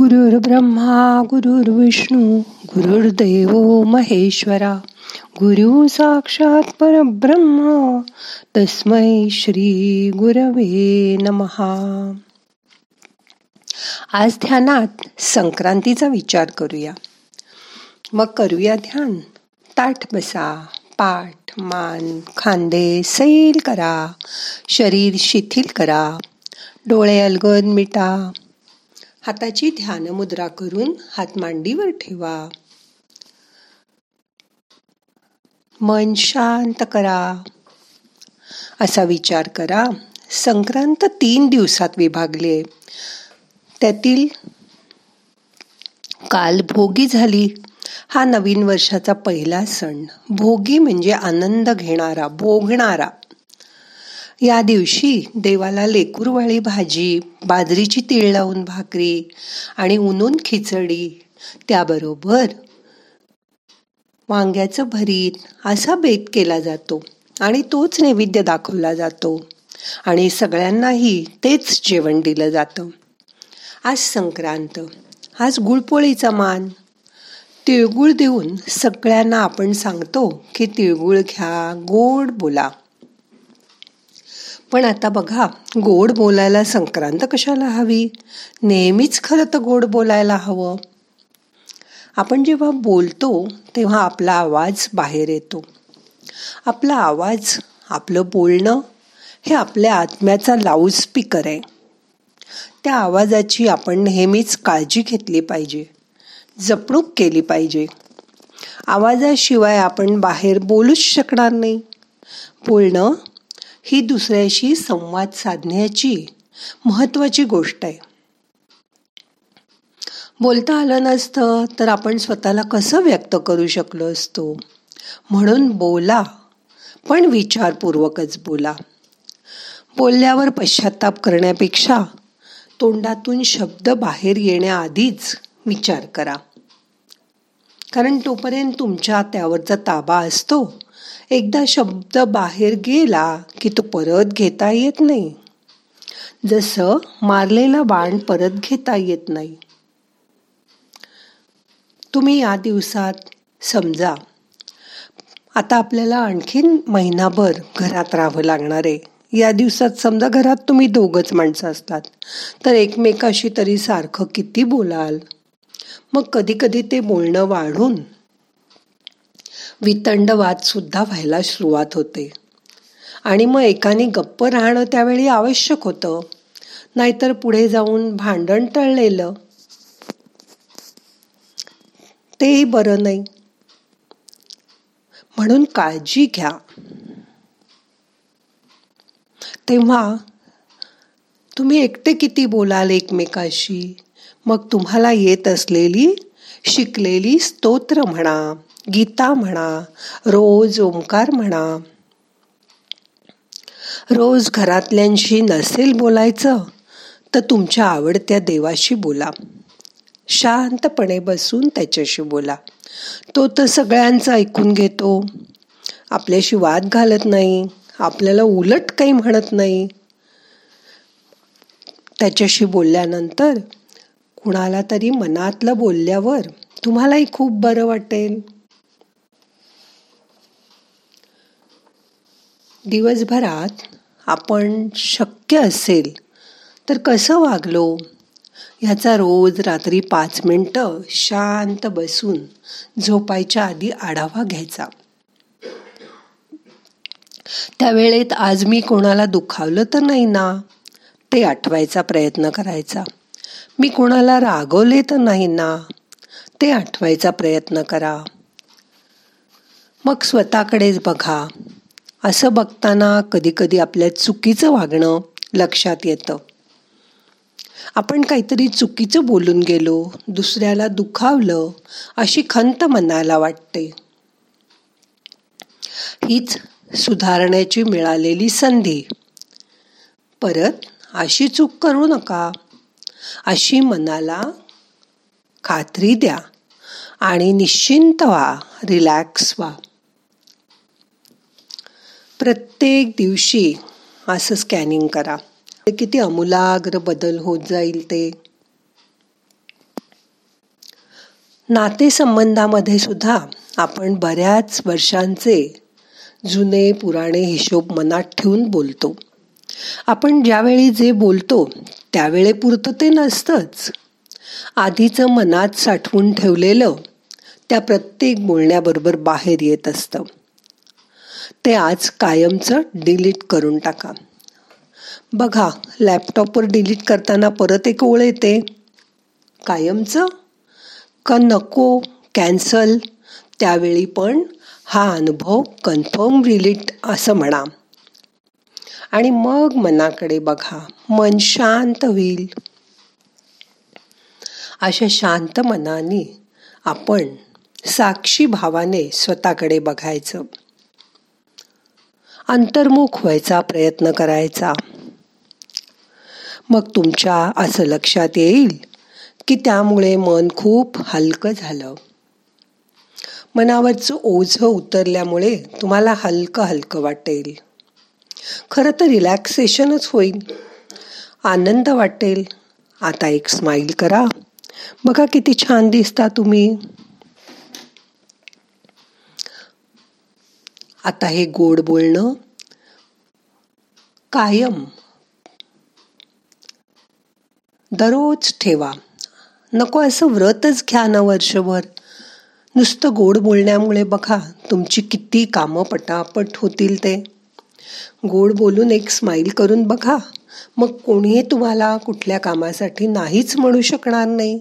गुरुर् ब्रह्मा गुरुर्विष्णू गुरुर्देव महेश्वरा गुरु साक्षात परब्रह्म तस्मै श्री गुरवे नमहा आज ध्यानात संक्रांतीचा विचार करूया. मग करूया ध्यान. ताठ बसा पाठ मान खांदे सैल करा शरीर शिथिल करा डोळे अलगद मिटा हाताची ध्यान मुद्रा करून हात मांडीवर ठेवा. मन शांत करा. असा विचार करा. संक्रांत तीन दिवसात विभागले. त्यातील काल भोगी झाली. हा नवीन वर्षाचा पहिला सण. भोगी म्हणजे आनंद घेणारा भोगणारा. या दिवशी देवाला लेकूरवाळी भाजी बाजरीची तीळ लावून भाकरी आणि उनून खिचडी त्याबरोबर वांग्याचं भरीत असा बेत केला जातो आणि तोच नैवेद्य दाखवला जातो आणि सगळ्यांनाही तेच जेवण दिलं जातं. आज संक्रांत. आज गुळपोळीचा मान. तिळगुळ देऊन सगळ्यांना आपण सांगतो की तिळगुळ घ्या गोड बोला. पण आता बघा गोड बोलायला संक्रांत कशाला हवी? नेहमीच खरं तर गोड बोलायला हवं. आपण जेव्हा बोलतो तेव्हा आपला आवाज बाहेर येतो. आपला आवाज आपलं बोलणं हे आपल्या आत्म्याचा लाऊडस्पीकर आहे. त्या आवाजाची आपण नेहमीच काळजी घेतली पाहिजे. जपणूक केली पाहिजे. आवाजाशिवाय आपण बाहेर बोलूच शकणार नाही. बोलणं ही दुसऱ्याशी संवाद साधण्याची महत्वाची गोष्ट आहे. बोलता आलं नसतं तर आपण स्वतःला कसं व्यक्त करू शकलो असतो? म्हणून बोला पण विचारपूर्वकच बोला. बोलल्यावर पश्चाताप करण्यापेक्षा तोंडातून शब्द बाहेर येण्याआधीच विचार करा. कारण तोपर्यंत तुमच्या त्यावरचा ताबा असतो. एकदा शब्द बाहेर गेला की तो परत घेता येत नाही. जसं मारलेला बाण परत घेता येत नाही. तुम्ही या दिवसात समजा. आता आपल्याला आणखीन महिनाभर घरात राहावं लागणार आहे. या दिवसात समजा घरात तुम्ही दोघच माणसं असतात. तर एकमेकाशी तरी सारखं किती बोलाल? मग कधी कधी ते बोलणं वाढून वितंडवादसुद्धा व्हायला सुरुवात होते. आणि मग एकाने गप्प राहणं त्यावेळी आवश्यक होतं. नाहीतर पुढे जाऊन भांडण टळलेलं. तेही बरं नाही. म्हणून काळजी घ्या. तेव्हा तुम्ही एकटे किती बोलाल एकमेकाशी? मग तुम्हाला येत असलेली शिकलेली स्तोत्र म्हणा. गीता म्हणा रोज ओंकार म्हणा. रोज घरातल्यांशी नसेल बोलायचं तर तुमच्या आवडत्या देवाशी बोला. शांतपणे बसून त्याच्याशी बोला. तो तर सगळ्यांचं ऐकून घेतो. आपल्याशी वाद घालत नाही आपल्याला उलट काही म्हणत नाही. त्याच्याशी बोलल्यानंतर कुणाला तरी मनातलं बोलल्यावर तुम्हालाही खूप बरं वाटेल. दिवसभरात आपण शक्य असेल तर कसं वागलो? ह्याचा रोज रात्री पाच मिनटं शांत बसून झोपायच्या आधी आढावा घ्यायचा. त्यावेळेत आज मी कोणाला दुखावलं तर नाही ना? ते आठवायचा प्रयत्न करायचा. मी कोणाला रागवले तर नाही ना? ते आठवायचा प्रयत्न करा. मग स्वतःकडेच बघा. असं बघताना कधीकधी आपल्या चुकीचं वागणं लक्षात येतं. आपण काहीतरी चुकीचं बोलून गेलो दुसऱ्याला दुखावलं अशी खंत मनाला वाटते. हीच सुधारण्याची मिळालेली संधी. परत अशी चूक करू नका. अशी मनाला खात्री द्या आणि निश्चिंत व्हा रिलॅक्स व्हा. प्रत्येक दिवशी असं स्कॅनिंग करा. किती अमूलाग्र बदल होत जाईल ते. नातेसंबंधामध्ये सुद्धा आपण बऱ्याच वर्षांचे जुने पुराणे हिशोब मनात ठेवून बोलतो. आपण ज्यावेळी जे बोलतो त्यावेळेपुरतं ते नसतंच. आधीचं मनात साठवून ठेवलेलं त्या प्रत्येक बोलण्याबरोबर बाहेर येत असतं. ते आज कायमचं डिलीट करून टाका. बघा लॅपटॉपवर डिलीट करताना परत एक ओळ येते. कायमचं? का नको? कॅन्सल त्यावेळी पण हा अनुभव कन्फर्म रिलीट असं म्हणा. आणि मग मनाकडे बघा मन शांत होईल. अशा शांत मनाने आपण साक्षी भावाने स्वतःकडे बघायचं. अंतर्मुख व्हायचा प्रयत्न करायचा. मग तुमच्या असं लक्षात येईल की त्यामुळे मन खूप हलकं झालं. मनावरचं ओझं उतरल्यामुळे तुम्हाला हलकं हलकं वाटेल. खरं तर रिलॅक्सेशनच होईल. आनंद वाटेल. आता एक स्माईल करा. बघा किती छान दिसता तुम्ही. आता हे गोड बोलणं कायम. दररोज ठेवा. नको असं व्रतच घ्या ना वर्षभर. नुसतं गोड बोलण्यामुळे बघा तुमची किती कामं पटापट होतील ते. गोड बोलून एक स्माईल करून बघा. मग कोणीही तुम्हाला कुठल्या कामासाठी नाहीच म्हणू शकणार नाही.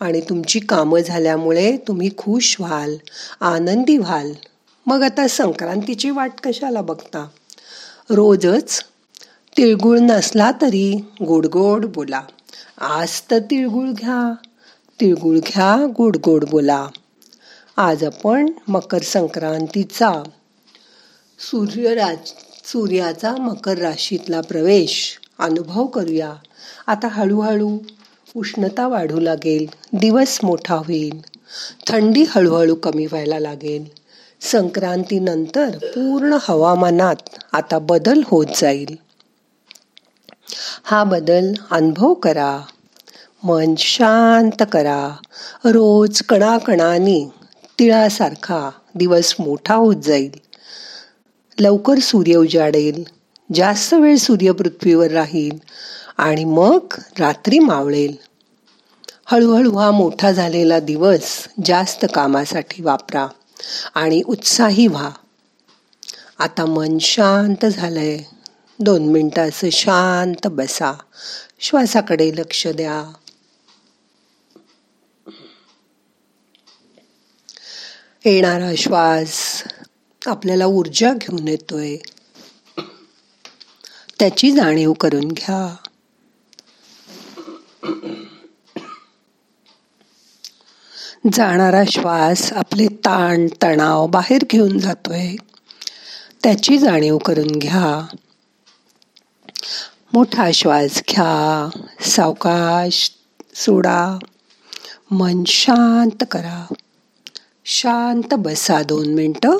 आणि तुमची कामं झाल्यामुळे तुम्ही खुश व्हाल आनंदी व्हाल. मग आता संक्रांतीची वाट कशाला बघता? रोजच तिळगुळ नसला तरी गोड गोड बोला. आज तर तिळगुळ घ्या. तिळगुळ घ्या गोड गोड बोला. आज आपण मकर संक्रांतीचा सूर्यराज सूर्याचा मकर राशीतला प्रवेश अनुभव करूया. आता हळूहळू उष्णता वाढू लागेल दिवस मोठा होईल. थंडी हळूहळू कमी व्हायला लागेल. संक्रांतीनंतर पूर्ण हवामानात आता बदल होत जाईल. हा बदल अनुभव करा. मन शांत करा. रोज कणाकणाने तिळासारखा दिवस मोठा होत जाईल. लवकर सूर्य उजाडेल. जास्त वेळ सूर्य पृथ्वीवर राहील आणि मग रात्री मावळेल. हळूहळू हा मोठा झालेला दिवस जास्त कामासाठी वापरा. आणि उत्साही व्हा. आता मन शांत झालंय. दोन मिनिटं असं शांत बसा. श्वासाकडे लक्ष द्या. येणारा श्वास आपल्याला ऊर्जा घेऊन येतोय. त्याची जाणीव करून घ्या. जाणारा श्वास आपले ताण तणाव बाहेर घेऊन जातोय. त्याची जाणीव करून घ्या. मोठा श्वास घ्या. सावकाश सोडा. मन शांत करा. शांत बसा दोन मिनटं.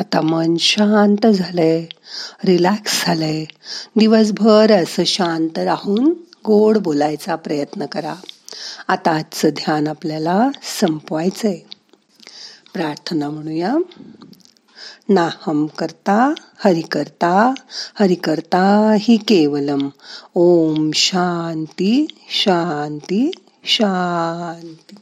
आता मन शांत झालंय रिलॅक्स झालंय. दिवसभर असं शांत राहून गोड बोलायचा प्रयत्न करा. आता आजचं ध्यान आपल्याला संपवायचंय. प्रार्थना म्हणूया. नाहम करता हरि करता हरि करता हि केवलम. ओम शांती शांती शांती.